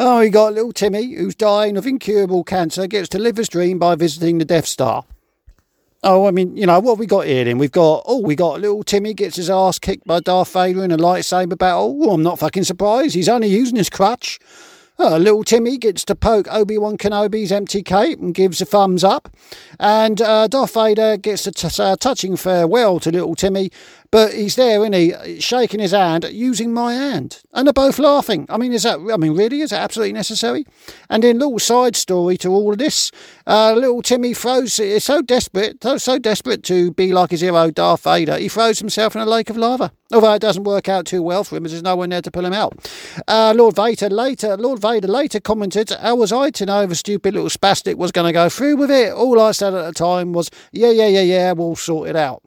Oh, we got little Timmy, who's dying of incurable cancer, gets to live his dream by visiting the Death Star. Oh, I mean, you know, what we got here then? We've got, oh, we got little Timmy gets his ass kicked by Darth Vader in a lightsaber battle. Oh, I'm not fucking surprised. He's only using his crutch. Uh, little Timmy gets to poke Obi Wan Kenobi's empty cape and gives a thumbs up. And uh, Darth Vader gets a uh, touching farewell to little Timmy, but he's there, isn't he, shaking his hand, using my hand. And they're both laughing. I mean, is that, I mean, really, is that absolutely necessary? And then, little side story to all of this uh, little Timmy throws, is so desperate, so, so desperate to be like his hero, Darth Vader, he throws himself in a lake of lava. Although it doesn't work out too well for him, as there's no one there to pull him out. Uh, Lord Vader later, Lord Vader later commented, "How was I to know the stupid little spastic was going to go through with it? All I said at the time was, yeah, yeah, yeah, yeah, we'll sort it out."